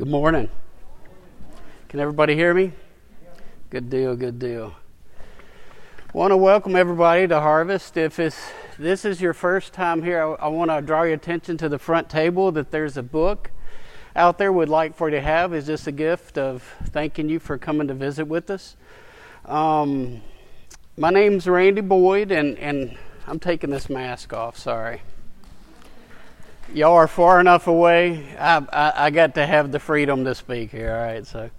Good morning. Can everybody hear me? Good deal, good deal. Want to welcome everybody to Harvest. If it's, this is your first time here, I, I want to draw your attention to the front table that there's a book out there we'd like for you to have is just a gift of thanking you for coming to visit with us. Um, my name's Randy Boyd, and, and I'm taking this mask off, sorry y'all are far enough away. I, I, I, got to have the freedom to speak here. All right, so.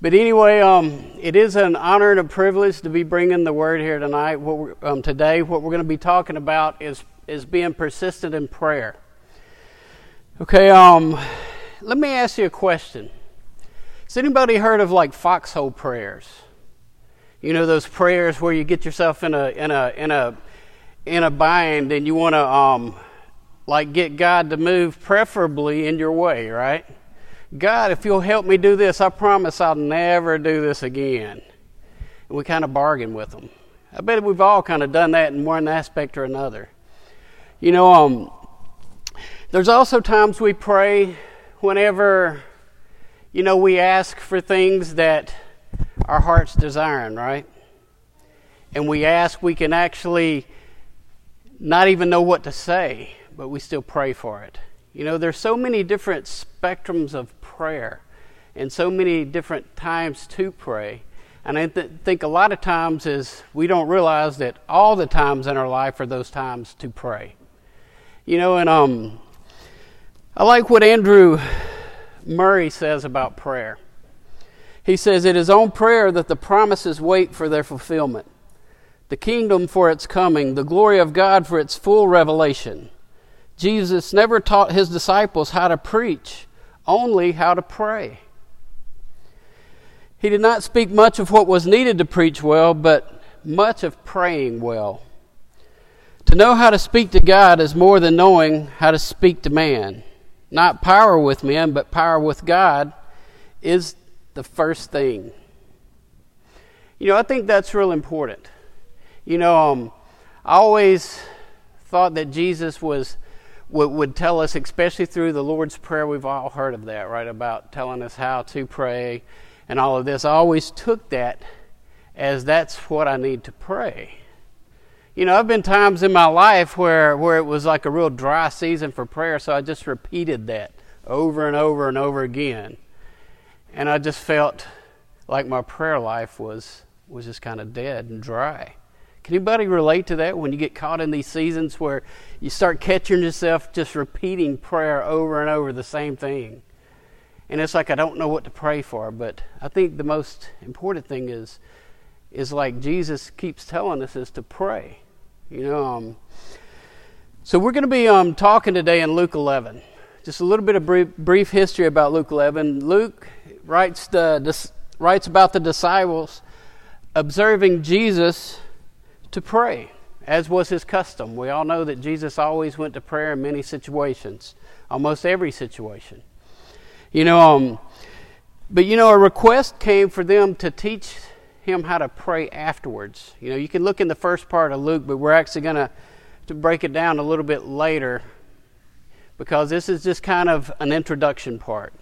But anyway, um, it is an honor and a privilege to be bringing the word here tonight. What um, today, what we're going to be talking about is is being persistent in prayer. Okay, um, let me ask you a question. Has anybody heard of like foxhole prayers? You know those prayers where you get yourself in a in a in a in a bind and you want to um, like get God to move preferably in your way, right? God, if you'll help me do this, I promise I'll never do this again. And we kind of bargain with them. I bet we've all kind of done that in one aspect or another. You know, um, there's also times we pray whenever, you know, we ask for things that our heart's desiring, right? And we ask, we can actually not even know what to say but we still pray for it. You know, there's so many different spectrums of prayer and so many different times to pray. And I th- think a lot of times is we don't realize that all the times in our life are those times to pray. You know, and um, I like what Andrew Murray says about prayer. He says, It is on prayer that the promises wait for their fulfillment, the kingdom for its coming, the glory of God for its full revelation. Jesus never taught his disciples how to preach, only how to pray. He did not speak much of what was needed to preach well, but much of praying well. To know how to speak to God is more than knowing how to speak to man. Not power with men, but power with God is the first thing. You know, I think that's real important. You know, um, I always thought that Jesus was would, would tell us, especially through the Lord's Prayer, we've all heard of that, right? About telling us how to pray and all of this. I always took that as that's what I need to pray. You know, I've been times in my life where, where it was like a real dry season for prayer, so I just repeated that over and over and over again. And I just felt like my prayer life was, was just kind of dead and dry. Can anybody relate to that when you get caught in these seasons where you start catching yourself just repeating prayer over and over the same thing? And it's like I don't know what to pray for, but I think the most important thing is is like Jesus keeps telling us is to pray. You know, um, so we're going to be um, talking today in Luke 11. Just a little bit of brief, brief history about Luke 11. Luke writes the writes about the disciples observing Jesus to pray, as was his custom. We all know that Jesus always went to prayer in many situations, almost every situation. You know, um, but you know, a request came for them to teach him how to pray afterwards. You know, you can look in the first part of Luke, but we're actually going to to break it down a little bit later because this is just kind of an introduction part.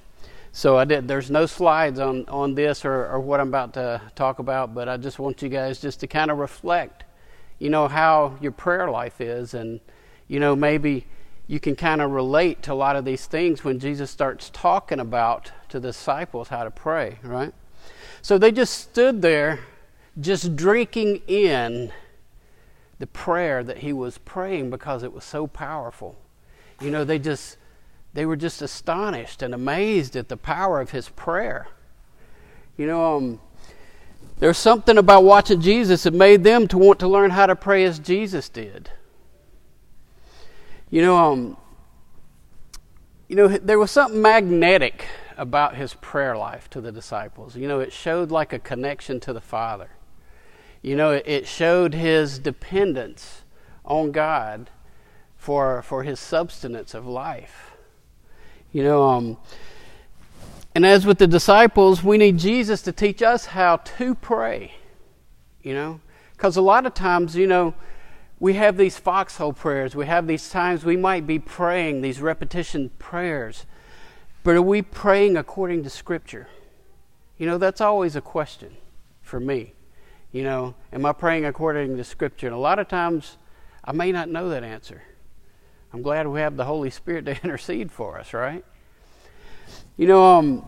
So I did. There's no slides on on this or, or what I'm about to talk about, but I just want you guys just to kind of reflect you know, how your prayer life is. And, you know, maybe you can kind of relate to a lot of these things when Jesus starts talking about to the disciples how to pray, right? So they just stood there, just drinking in the prayer that he was praying because it was so powerful. You know, they just they were just astonished and amazed at the power of his prayer. You know, um, there's something about watching Jesus that made them to want to learn how to pray as Jesus did. You know, um, you know, there was something magnetic about his prayer life to the disciples. You know, it showed like a connection to the Father. You know, it showed his dependence on God for for his substance of life. You know, um, and as with the disciples, we need Jesus to teach us how to pray. You know? Because a lot of times, you know, we have these foxhole prayers. We have these times we might be praying, these repetition prayers. But are we praying according to Scripture? You know, that's always a question for me. You know, am I praying according to Scripture? And a lot of times I may not know that answer. I'm glad we have the Holy Spirit to intercede for us, right? You know, um,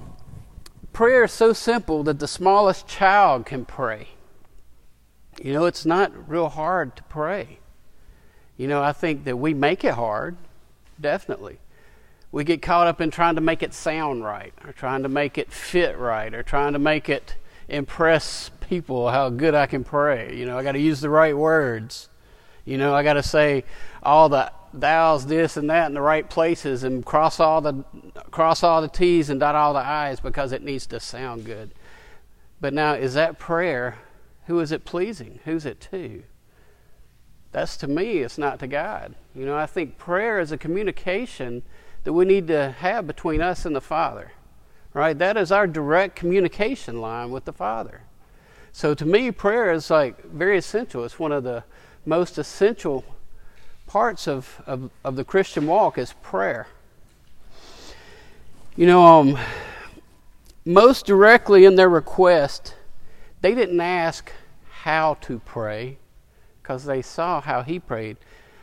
prayer is so simple that the smallest child can pray. You know, it's not real hard to pray. You know, I think that we make it hard, definitely. We get caught up in trying to make it sound right, or trying to make it fit right, or trying to make it impress people how good I can pray. You know, I got to use the right words. You know, I got to say all the thou's, this and that in the right places, and cross all the cross all the T's and dot all the I's because it needs to sound good. But now, is that prayer? Who is it pleasing? Who's it to? That's to me. It's not to God. You know, I think prayer is a communication that we need to have between us and the Father. Right? That is our direct communication line with the Father. So to me, prayer is like very essential. It's one of the most essential parts of, of, of the Christian walk is prayer. You know, um, most directly in their request, they didn't ask how to pray because they saw how he prayed,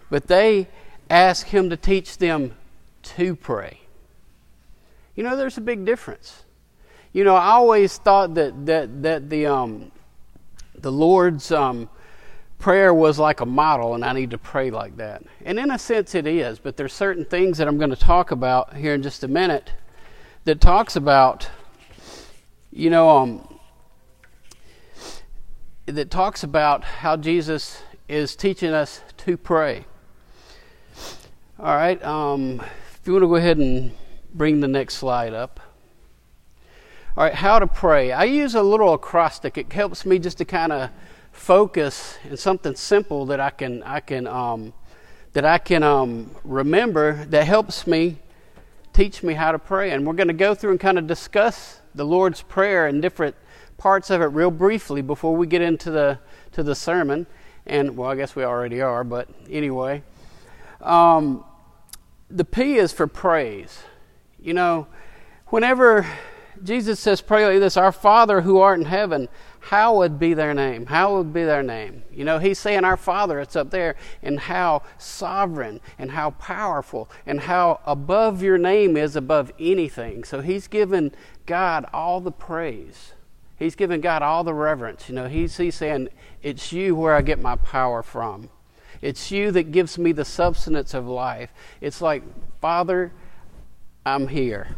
but they asked him to teach them to pray. You know, there's a big difference. You know, I always thought that that that the um, the Lord's um, prayer was like a model and I need to pray like that. And in a sense it is, but there's certain things that I'm going to talk about here in just a minute that talks about you know um that talks about how Jesus is teaching us to pray. All right, um, if you want to go ahead and bring the next slide up. All right, how to pray. I use a little acrostic. It helps me just to kind of focus and something simple that I can I can um, that I can um, remember that helps me teach me how to pray. And we're going to go through and kind of discuss the Lord's prayer and different parts of it real briefly before we get into the to the sermon. And well, I guess we already are, but anyway, um, the P is for praise. You know, whenever Jesus says, "Pray like this: Our Father who art in heaven." Hallowed be their name. Hallowed be their name. You know, he's saying our Father, it's up there, and how sovereign and how powerful and how above your name is above anything. So he's given God all the praise. He's given God all the reverence. You know, he's, he's saying, It's you where I get my power from. It's you that gives me the substance of life. It's like, Father, I'm here.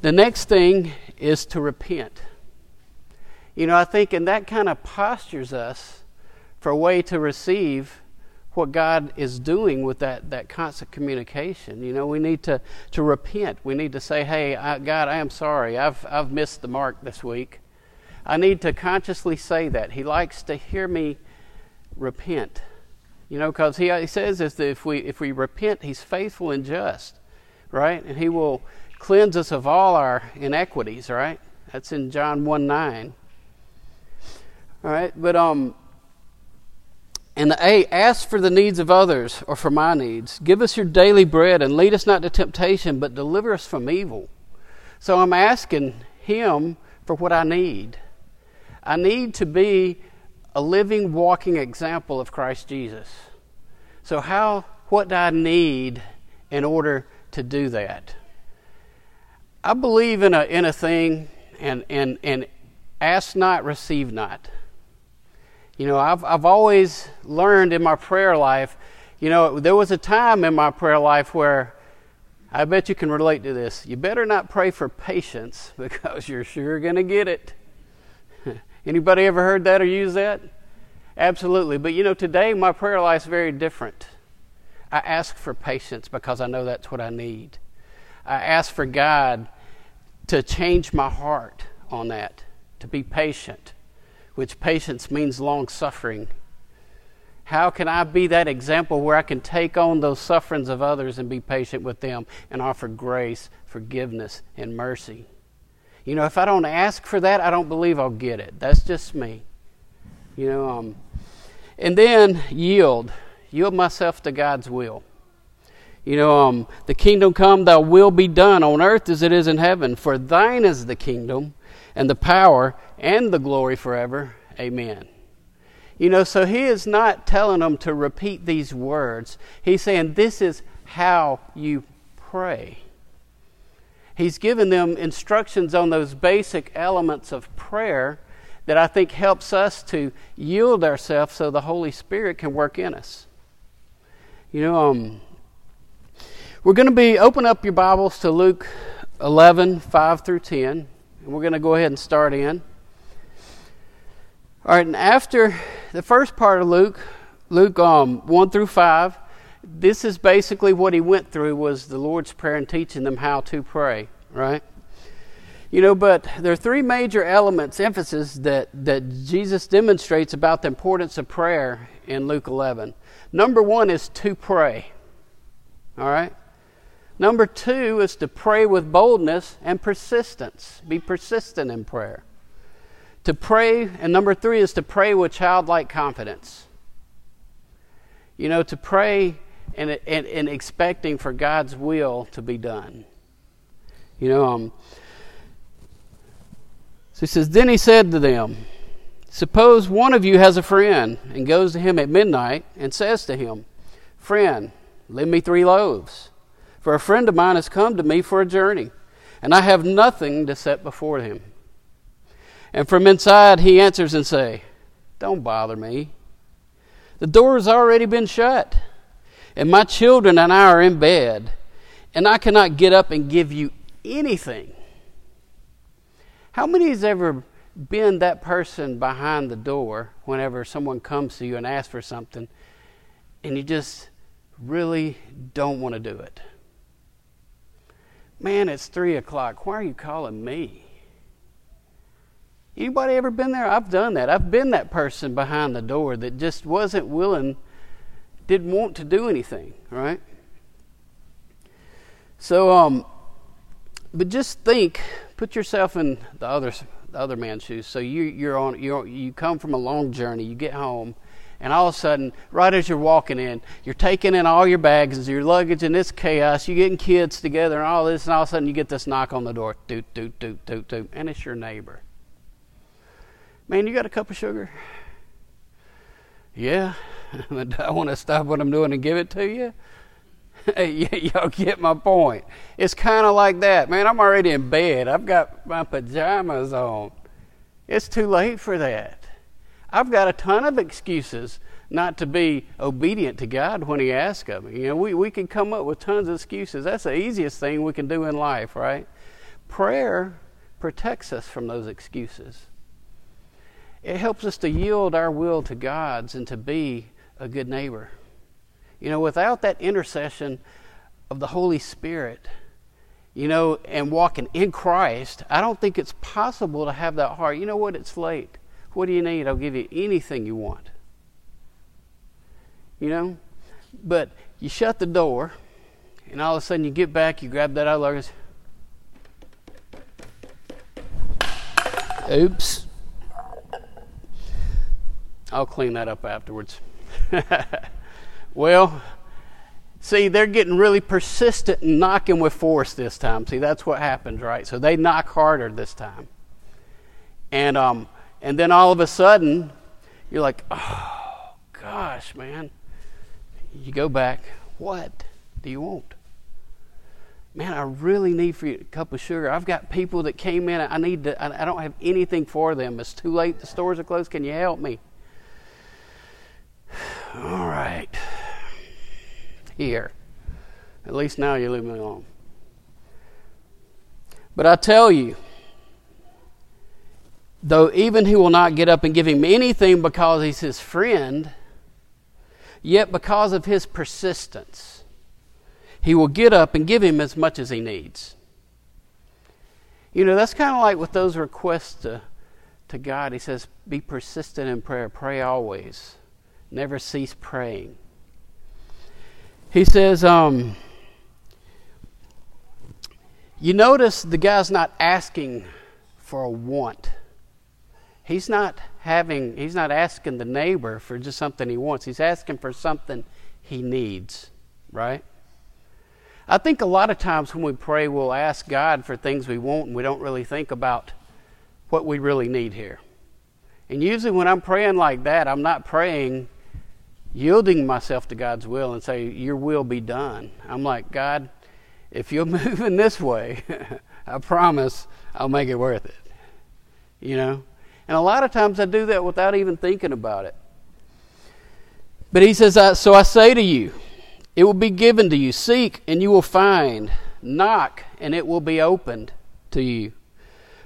The next thing is to repent. You know, I think, and that kind of postures us for a way to receive what God is doing with that, that constant communication. You know, we need to, to repent. We need to say, hey, I, God, I am sorry. I've, I've missed the mark this week. I need to consciously say that. He likes to hear me repent. You know, because he, he says that if we, if we repent, He's faithful and just, right? And He will cleanse us of all our inequities, right? That's in John 1 9. All right, but um, and the A, ask for the needs of others or for my needs. Give us your daily bread and lead us not to temptation, but deliver us from evil. So I'm asking Him for what I need. I need to be a living, walking example of Christ Jesus. So how, what do I need in order to do that? I believe in a in a thing, and and and ask not, receive not. You know, I've, I've always learned in my prayer life, you know, there was a time in my prayer life where I bet you can relate to this. You better not pray for patience because you're sure going to get it. Anybody ever heard that or used that? Absolutely. But you know, today my prayer life is very different. I ask for patience because I know that's what I need. I ask for God to change my heart on that, to be patient which patience means long suffering. How can I be that example where I can take on those sufferings of others and be patient with them and offer grace, forgiveness, and mercy? You know, if I don't ask for that, I don't believe I'll get it. That's just me. You know, um, and then yield. Yield myself to God's will. You know, um, the kingdom come, thy will be done on earth as it is in heaven. For thine is the kingdom and the power and the glory forever. Amen. You know, so he is not telling them to repeat these words. He's saying this is how you pray. He's given them instructions on those basic elements of prayer that I think helps us to yield ourselves so the Holy Spirit can work in us. You know, um, we're going to be open up your Bibles to Luke 11, 5 through 10, and we're going to go ahead and start in. All right, and after the first part of Luke, Luke um, 1 through 5, this is basically what he went through was the Lord's Prayer and teaching them how to pray, right? You know, but there are three major elements, emphasis that, that Jesus demonstrates about the importance of prayer in Luke 11. Number one is to pray, all right? Number two is to pray with boldness and persistence. Be persistent in prayer. To pray, and number three is to pray with childlike confidence. You know, to pray and, and, and expecting for God's will to be done. You know, um, so he says, Then he said to them, Suppose one of you has a friend and goes to him at midnight and says to him, Friend, lend me three loaves for a friend of mine has come to me for a journey, and I have nothing to set before him. And from inside he answers and say, Don't bother me. The door has already been shut, and my children and I are in bed, and I cannot get up and give you anything. How many has ever been that person behind the door whenever someone comes to you and asks for something, and you just really don't want to do it? Man, it's three o'clock. Why are you calling me? Anybody ever been there? I've done that. I've been that person behind the door that just wasn't willing, didn't want to do anything, right? So, um, but just think, put yourself in the other the other man's shoes. So you you're on you you come from a long journey. You get home, and all of a sudden, right as you're walking in, you're taking in all your bags and your luggage and this chaos. You're getting kids together and all this, and all of a sudden you get this knock on the door, doot, doot, doot, doot, doot, and it's your neighbor. Man, you got a cup of sugar? Yeah. I want to stop what I'm doing and give it to you. y'all get my point. It's kind of like that. Man, I'm already in bed. I've got my pajamas on. It's too late for that. I've got a ton of excuses not to be obedient to God when He asks of me. You know, we, we can come up with tons of excuses. That's the easiest thing we can do in life, right? Prayer protects us from those excuses. It helps us to yield our will to God's and to be a good neighbor. You know, without that intercession of the Holy Spirit, you know, and walking in Christ, I don't think it's possible to have that heart. You know what? It's late. What do you need? I'll give you anything you want. You know? But you shut the door, and all of a sudden you get back, you grab that other luggage. Oops. I'll clean that up afterwards. well, see, they're getting really persistent and knocking with force this time. See, that's what happens, right? So they knock harder this time. And um, and then all of a sudden, you're like, oh, gosh, man. You go back, what do you want? Man, I really need for you a cup of sugar. I've got people that came in. I need to, I don't have anything for them. It's too late. The stores are closed. Can you help me? All right. Here. At least now you leave me alone. But I tell you, though even he will not get up and give him anything because he's his friend, yet because of his persistence, he will get up and give him as much as he needs. You know, that's kind of like with those requests to, to God. He says, Be persistent in prayer, pray always, never cease praying. He says, um, You notice the guy's not asking for a want he's not having he's not asking the neighbor for just something he wants he's asking for something he needs right I think a lot of times when we pray, we'll ask God for things we want and we don't really think about what we really need here. And usually when I'm praying like that, I'm not praying yielding myself to God's will and say, Your will be done. I'm like, God, if you'll move in this way, I promise I'll make it worth it. You know? And a lot of times I do that without even thinking about it. But he says, So I say to you, it will be given to you. Seek, and you will find. Knock, and it will be opened to you.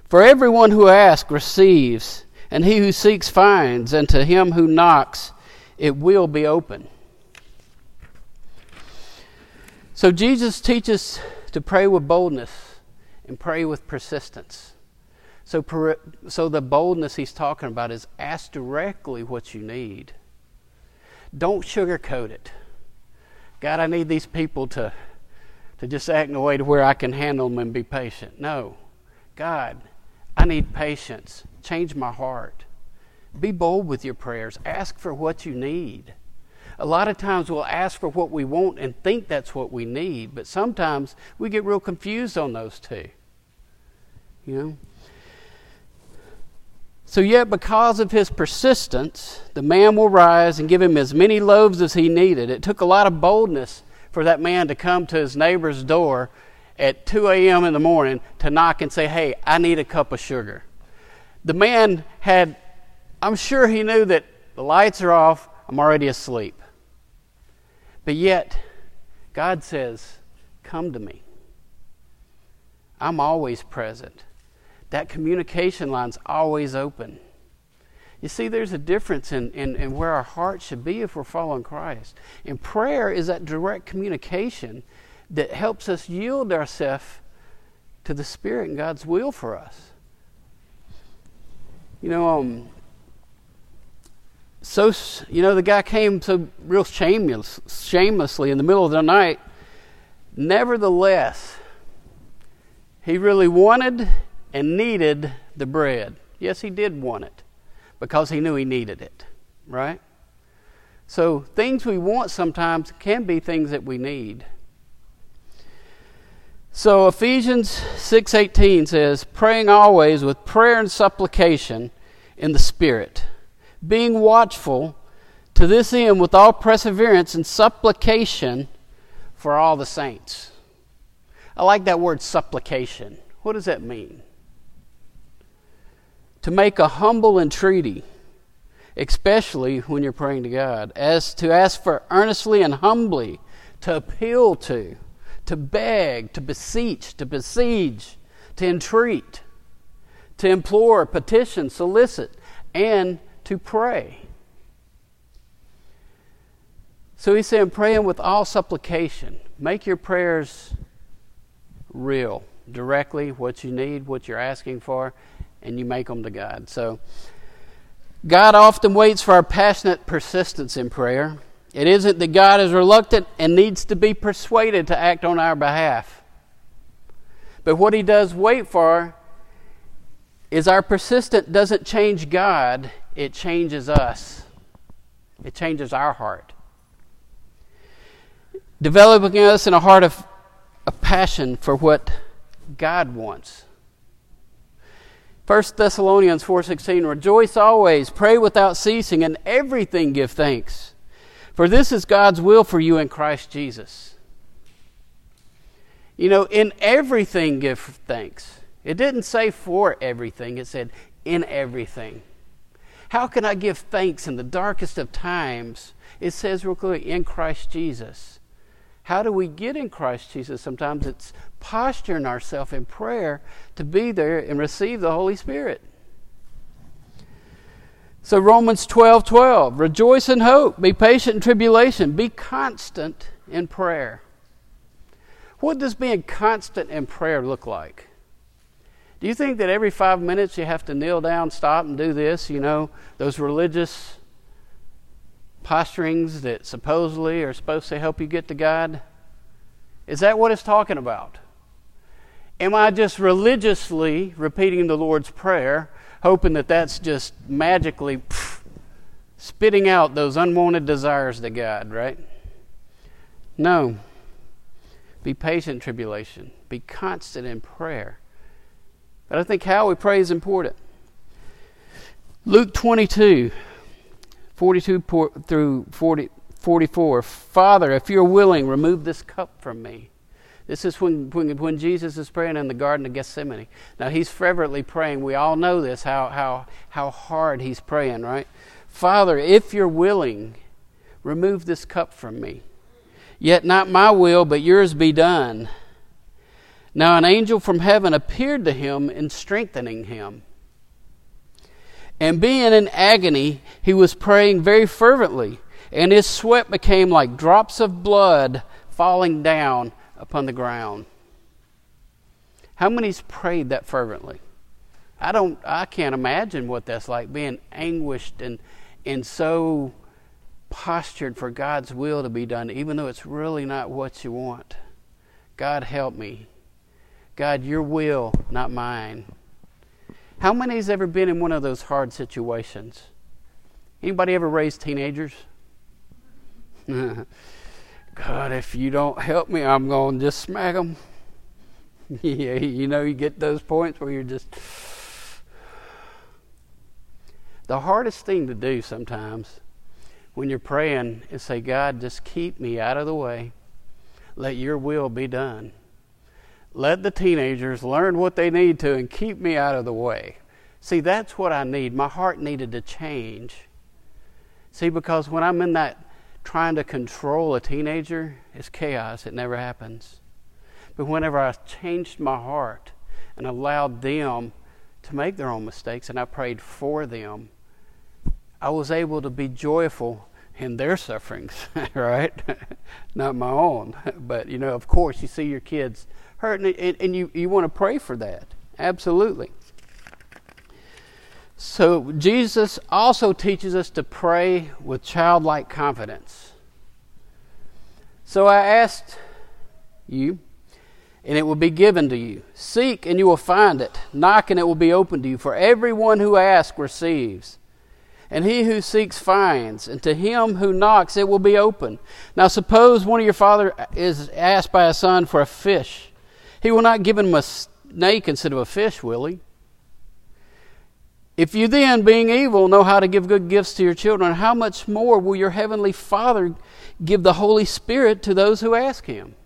For everyone who asks receives, and he who seeks finds, and to him who knocks it will be open. So Jesus teaches to pray with boldness and pray with persistence. So, so the boldness he's talking about is ask directly what you need. Don't sugarcoat it. God, I need these people to, to just act in a way to where I can handle them and be patient. No. God, I need patience. Change my heart. Be bold with your prayers. Ask for what you need. A lot of times we'll ask for what we want and think that's what we need, but sometimes we get real confused on those two. You know? So, yet, because of his persistence, the man will rise and give him as many loaves as he needed. It took a lot of boldness for that man to come to his neighbor's door at 2 a.m. in the morning to knock and say, Hey, I need a cup of sugar. The man had I'm sure he knew that the lights are off, I'm already asleep. But yet, God says, Come to me. I'm always present. That communication line's always open. You see, there's a difference in, in, in where our heart should be if we're following Christ. And prayer is that direct communication that helps us yield ourselves to the Spirit and God's will for us. You know, um, so you know the guy came so real shameless, shamelessly in the middle of the night nevertheless he really wanted and needed the bread yes he did want it because he knew he needed it right so things we want sometimes can be things that we need so ephesians 6.18 says praying always with prayer and supplication in the spirit being watchful to this end with all perseverance and supplication for all the saints. I like that word supplication. What does that mean? To make a humble entreaty, especially when you're praying to God, as to ask for earnestly and humbly, to appeal to, to beg, to beseech, to besiege, to entreat, to implore, petition, solicit, and to pray. So he's saying, praying with all supplication. Make your prayers real, directly what you need, what you're asking for, and you make them to God. So God often waits for our passionate persistence in prayer. It isn't that God is reluctant and needs to be persuaded to act on our behalf. But what he does wait for is our persistent doesn't change God, it changes us. It changes our heart. Developing us in a heart of a passion for what God wants. 1 Thessalonians 4:16 Rejoice always, pray without ceasing, and everything give thanks. For this is God's will for you in Christ Jesus. You know, in everything give thanks. It didn't say for everything, it said in everything. How can I give thanks in the darkest of times? It says real clearly, in Christ Jesus. How do we get in Christ Jesus? Sometimes it's posturing ourselves in prayer to be there and receive the Holy Spirit. So Romans 12 12, rejoice in hope, be patient in tribulation, be constant in prayer. What does being constant in prayer look like? Do you think that every five minutes you have to kneel down, stop, and do this? You know, those religious posturings that supposedly are supposed to help you get to God? Is that what it's talking about? Am I just religiously repeating the Lord's Prayer, hoping that that's just magically pff, spitting out those unwanted desires to God, right? No. Be patient tribulation. Be constant in prayer. But I think how we pray is important. Luke 22, 42 through 40, 44. Father, if you're willing, remove this cup from me. This is when, when, when Jesus is praying in the Garden of Gethsemane. Now, he's fervently praying. We all know this, how, how, how hard he's praying, right? Father, if you're willing, remove this cup from me. Yet not my will, but yours be done. Now, an angel from heaven appeared to him in strengthening him. And being in agony, he was praying very fervently, and his sweat became like drops of blood falling down upon the ground. How many's prayed that fervently? I don't I can't imagine what that's like being anguished and and so postured for God's will to be done even though it's really not what you want. God help me. God, your will, not mine. How many's ever been in one of those hard situations? Anybody ever raised teenagers? God, if you don't help me, I'm going to just smack them. yeah, you know, you get those points where you're just. The hardest thing to do sometimes when you're praying is say, God, just keep me out of the way. Let your will be done. Let the teenagers learn what they need to and keep me out of the way. See, that's what I need. My heart needed to change. See, because when I'm in that trying to control a teenager it's chaos. It never happens. But whenever I changed my heart and allowed them to make their own mistakes and I prayed for them, I was able to be joyful in their sufferings, right? Not my own. But, you know, of course, you see your kids hurting and, and you, you want to pray for that. Absolutely. So, Jesus also teaches us to pray with childlike confidence. So, I asked you, and it will be given to you. Seek, and you will find it. Knock, and it will be opened to you. For everyone who asks receives. And he who seeks finds, and to him who knocks it will be open. Now, suppose one of your father is asked by a son for a fish. He will not give him a snake instead of a fish, will he? If you then, being evil, know how to give good gifts to your children, how much more will your heavenly Father give the Holy Spirit to those who ask Him?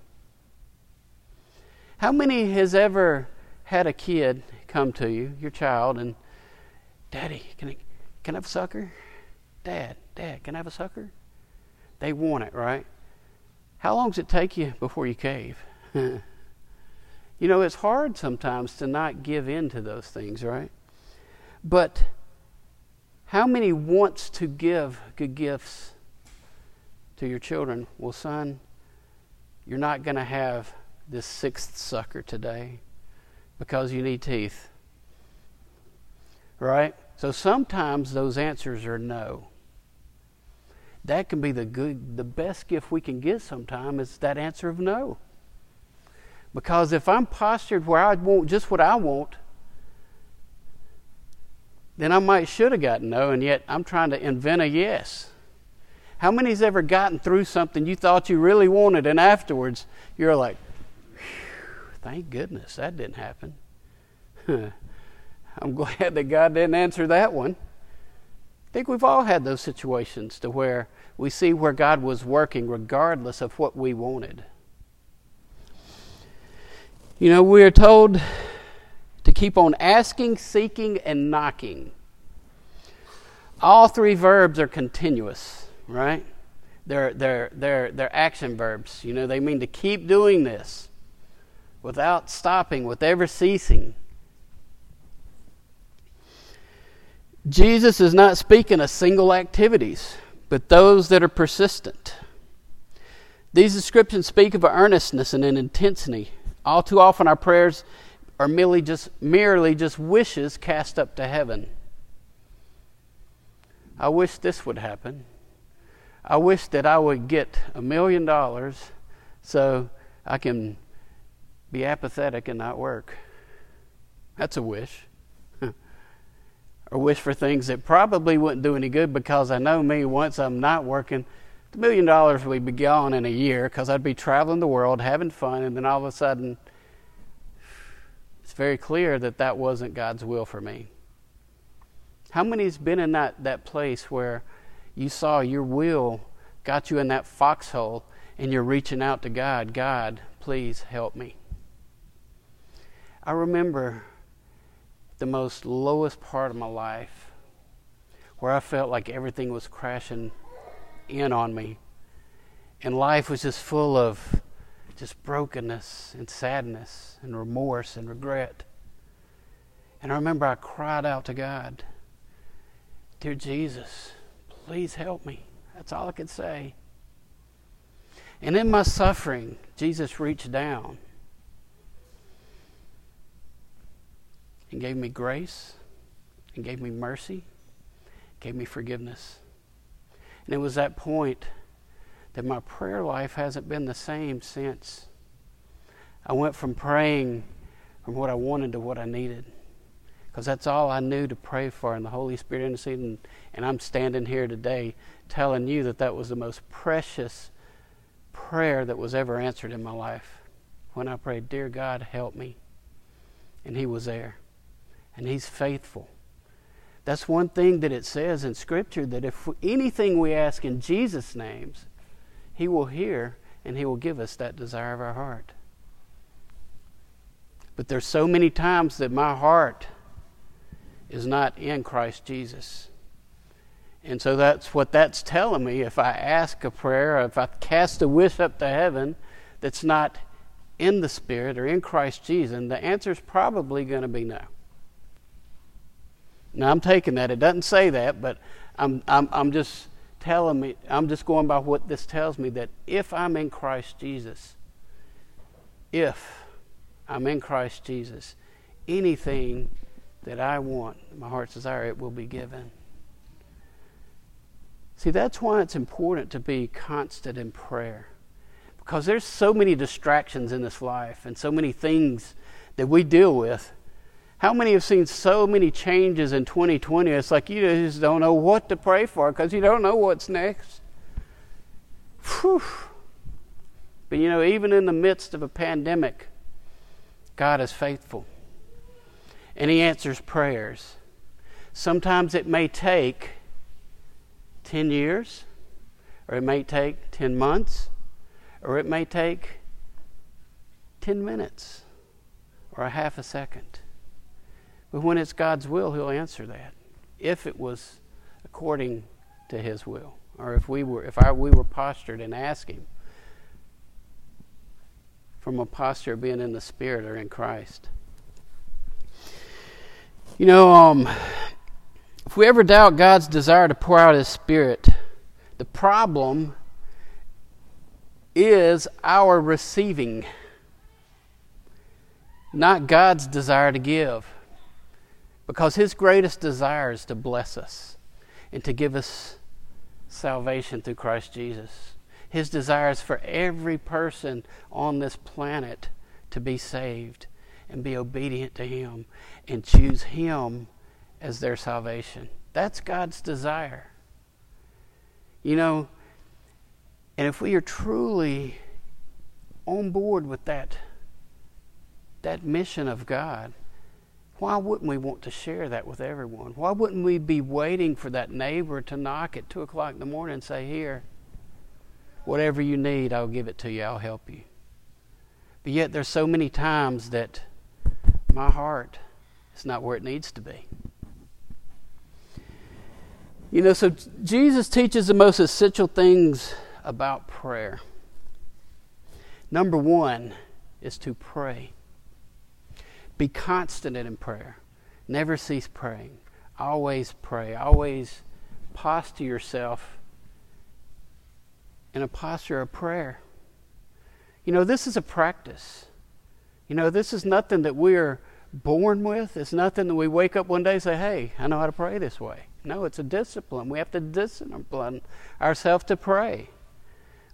How many has ever had a kid come to you, your child, and, Daddy, can I, can I have a sucker? Dad, Dad, can I have a sucker? They want it, right? How long does it take you before you cave? you know, it's hard sometimes to not give in to those things, right? But how many wants to give good gifts to your children? Well, son, you're not going to have this sixth sucker today because you need teeth. Right? So sometimes those answers are no. That can be the good the best gift we can get sometimes is that answer of no. Because if I'm postured where I want just what I want, then I might should have gotten no, and yet I'm trying to invent a yes. How many's ever gotten through something you thought you really wanted, and afterwards you're like, thank goodness that didn't happen. I'm glad that God didn't answer that one. I think we've all had those situations to where we see where God was working regardless of what we wanted. You know, we are told to keep on asking, seeking, and knocking. All three verbs are continuous, right? They're, they're, they're, they're action verbs. You know, they mean to keep doing this without stopping, with ever ceasing. Jesus is not speaking of single activities, but those that are persistent. These descriptions speak of an earnestness and an intensity. All too often, our prayers are merely just merely just wishes cast up to heaven. I wish this would happen. I wish that I would get a million dollars so I can be apathetic and not work. That's a wish. or wish for things that probably wouldn't do any good because I know me, once I'm not working, the million dollars would be gone in a year because I'd be traveling the world, having fun, and then all of a sudden, it's very clear that that wasn't God's will for me. How many's been in that, that place where you saw your will got you in that foxhole and you're reaching out to God? God, please help me. I remember the most lowest part of my life where I felt like everything was crashing in on me. And life was just full of just brokenness and sadness and remorse and regret. And I remember I cried out to God, Dear Jesus, please help me. That's all I could say. And in my suffering, Jesus reached down and gave me grace and gave me mercy, gave me forgiveness. And it was that point that my prayer life hasn't been the same since. I went from praying from what I wanted to what I needed. Because that's all I knew to pray for, and the Holy Spirit interceded. And, and I'm standing here today telling you that that was the most precious prayer that was ever answered in my life. When I prayed, Dear God, help me. And He was there and He's faithful. That's one thing that it says in Scripture that if anything we ask in Jesus' names, He will hear and He will give us that desire of our heart. But there's so many times that my heart is not in Christ Jesus. And so that's what that's telling me. If I ask a prayer, if I cast a wish up to heaven that's not in the Spirit or in Christ Jesus, the answer is probably going to be no. Now I'm taking that. It doesn't say that, but I'm, I'm, I'm just telling me, I'm just going by what this tells me that if I'm in Christ Jesus, if I'm in Christ Jesus, anything that I want, my heart's desire, it will be given. See, that's why it's important to be constant in prayer. Because there's so many distractions in this life and so many things that we deal with how many have seen so many changes in 2020? It's like you just don't know what to pray for because you don't know what's next. Whew. But you know, even in the midst of a pandemic, God is faithful. And He answers prayers. Sometimes it may take 10 years, or it may take 10 months, or it may take 10 minutes, or a half a second. But when it's God's will, He'll answer that. If it was according to His will, or if we were, if I, we were postured and Him from a posture of being in the Spirit or in Christ. You know, um, if we ever doubt God's desire to pour out His Spirit, the problem is our receiving, not God's desire to give. Because His greatest desire is to bless us and to give us salvation through Christ Jesus. His desire is for every person on this planet to be saved and be obedient to Him and choose Him as their salvation. That's God's desire. You know, and if we are truly on board with that, that mission of God, why wouldn't we want to share that with everyone? Why wouldn't we be waiting for that neighbor to knock at 2 o'clock in the morning and say, Here, whatever you need, I'll give it to you, I'll help you? But yet, there's so many times that my heart is not where it needs to be. You know, so Jesus teaches the most essential things about prayer. Number one is to pray. Be constant in prayer. Never cease praying. Always pray. Always posture yourself in a posture of prayer. You know, this is a practice. You know, this is nothing that we're born with. It's nothing that we wake up one day and say, hey, I know how to pray this way. No, it's a discipline. We have to discipline ourselves to pray.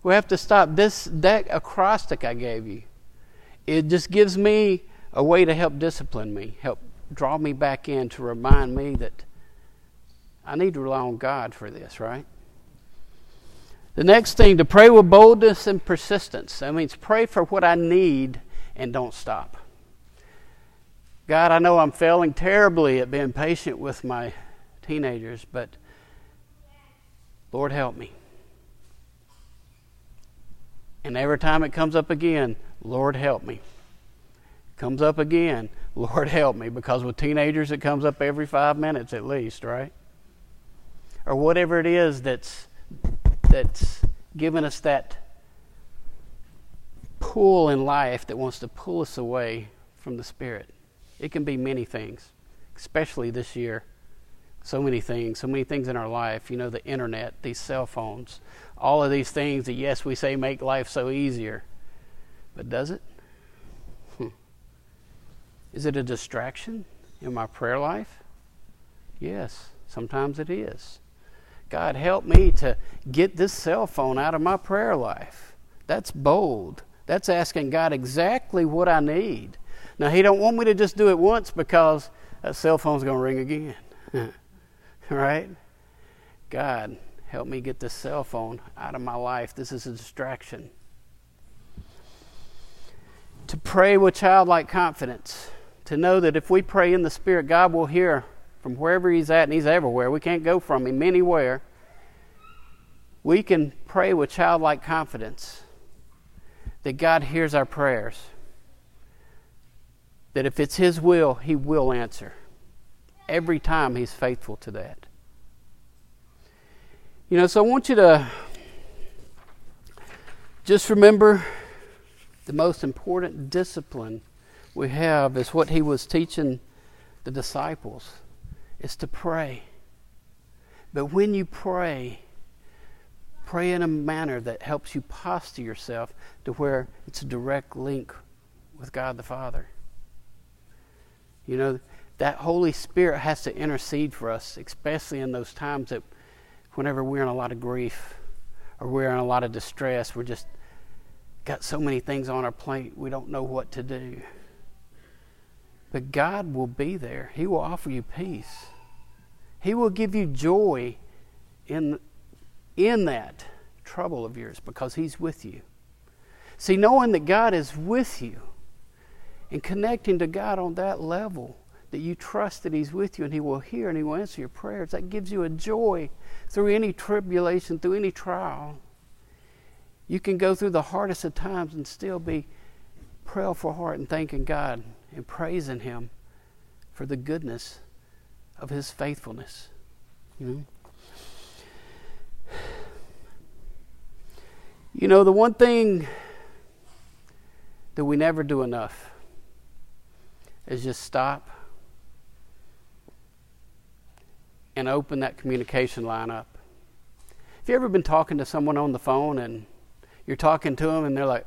We have to stop this that acrostic I gave you. It just gives me a way to help discipline me, help draw me back in to remind me that I need to rely on God for this, right? The next thing, to pray with boldness and persistence. That means pray for what I need and don't stop. God, I know I'm failing terribly at being patient with my teenagers, but Lord, help me. And every time it comes up again, Lord, help me. Comes up again, Lord, help me. Because with teenagers, it comes up every five minutes at least, right? Or whatever it is that's, that's given us that pull in life that wants to pull us away from the Spirit. It can be many things, especially this year. So many things, so many things in our life. You know, the internet, these cell phones, all of these things that, yes, we say make life so easier. But does it? Is it a distraction in my prayer life? Yes, sometimes it is. God, help me to get this cell phone out of my prayer life. That's bold. That's asking God exactly what I need. Now, He don't want me to just do it once because that cell phone's going to ring again. right? God, help me get this cell phone out of my life. This is a distraction. To pray with childlike confidence, to know that if we pray in the Spirit, God will hear from wherever He's at, and He's everywhere. We can't go from Him anywhere. We can pray with childlike confidence that God hears our prayers that if it's His will, He will answer. Every time He's faithful to that. You know, so I want you to just remember the most important discipline we have is what He was teaching the disciples is to pray. But when you pray, pray in a manner that helps you posture yourself to where it's a direct link with God the Father. You know, that Holy Spirit has to intercede for us, especially in those times that whenever we're in a lot of grief or we're in a lot of distress, we're just got so many things on our plate, we don't know what to do. But God will be there. He will offer you peace. He will give you joy in, in that trouble of yours because He's with you. See, knowing that God is with you and connecting to God on that level, that you trust that He's with you and He will hear and He will answer your prayers, that gives you a joy through any tribulation, through any trial. You can go through the hardest of times and still be prayerful heart and thanking God and praising Him for the goodness of His faithfulness. You know? You know, the one thing that we never do enough is just stop and open that communication line up. Have you ever been talking to someone on the phone and you're talking to them and they're like,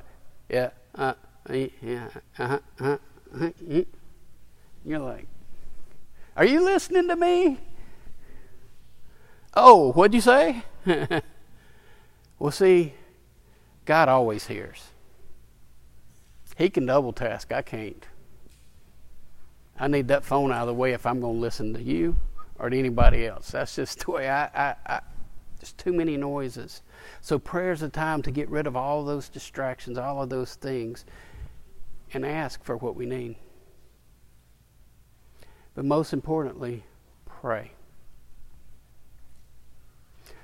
yeah, uh, yeah, uh-huh, uh-huh. You're like, are you listening to me? Oh, what'd you say? well, see, God always hears. He can double task. I can't. I need that phone out of the way if I'm going to listen to you or to anybody else. That's just the way I, I, I there's too many noises. So prayer's a time to get rid of all those distractions, all of those things, and ask for what we need. But most importantly, pray.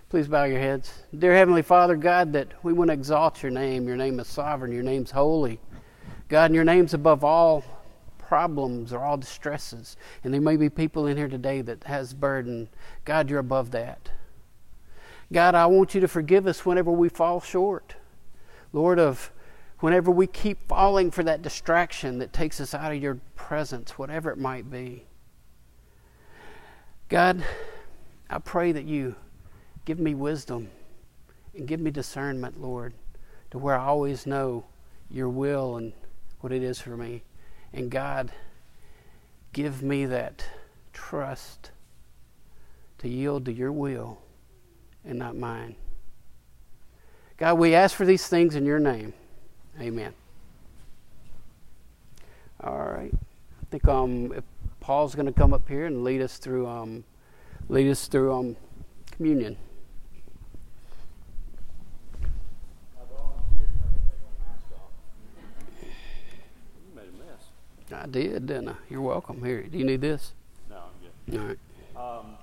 Please bow your heads. Dear Heavenly Father, God, that we want to exalt your name. Your name is sovereign, your name's holy. God, and your name's above all problems or all distresses. And there may be people in here today that has burden. God, you're above that. God, I want you to forgive us whenever we fall short. Lord, of whenever we keep falling for that distraction that takes us out of your presence, whatever it might be. God, I pray that you give me wisdom and give me discernment, Lord, to where I always know your will and what it is for me. And God, give me that trust to yield to your will and not mine. God, we ask for these things in your name. Amen. All right. I think um, Paul's going to come up here and lead us through um, lead us through um, communion. I did, didn't I? You're welcome. Here, do you need this? No, I'm good. All right. Um,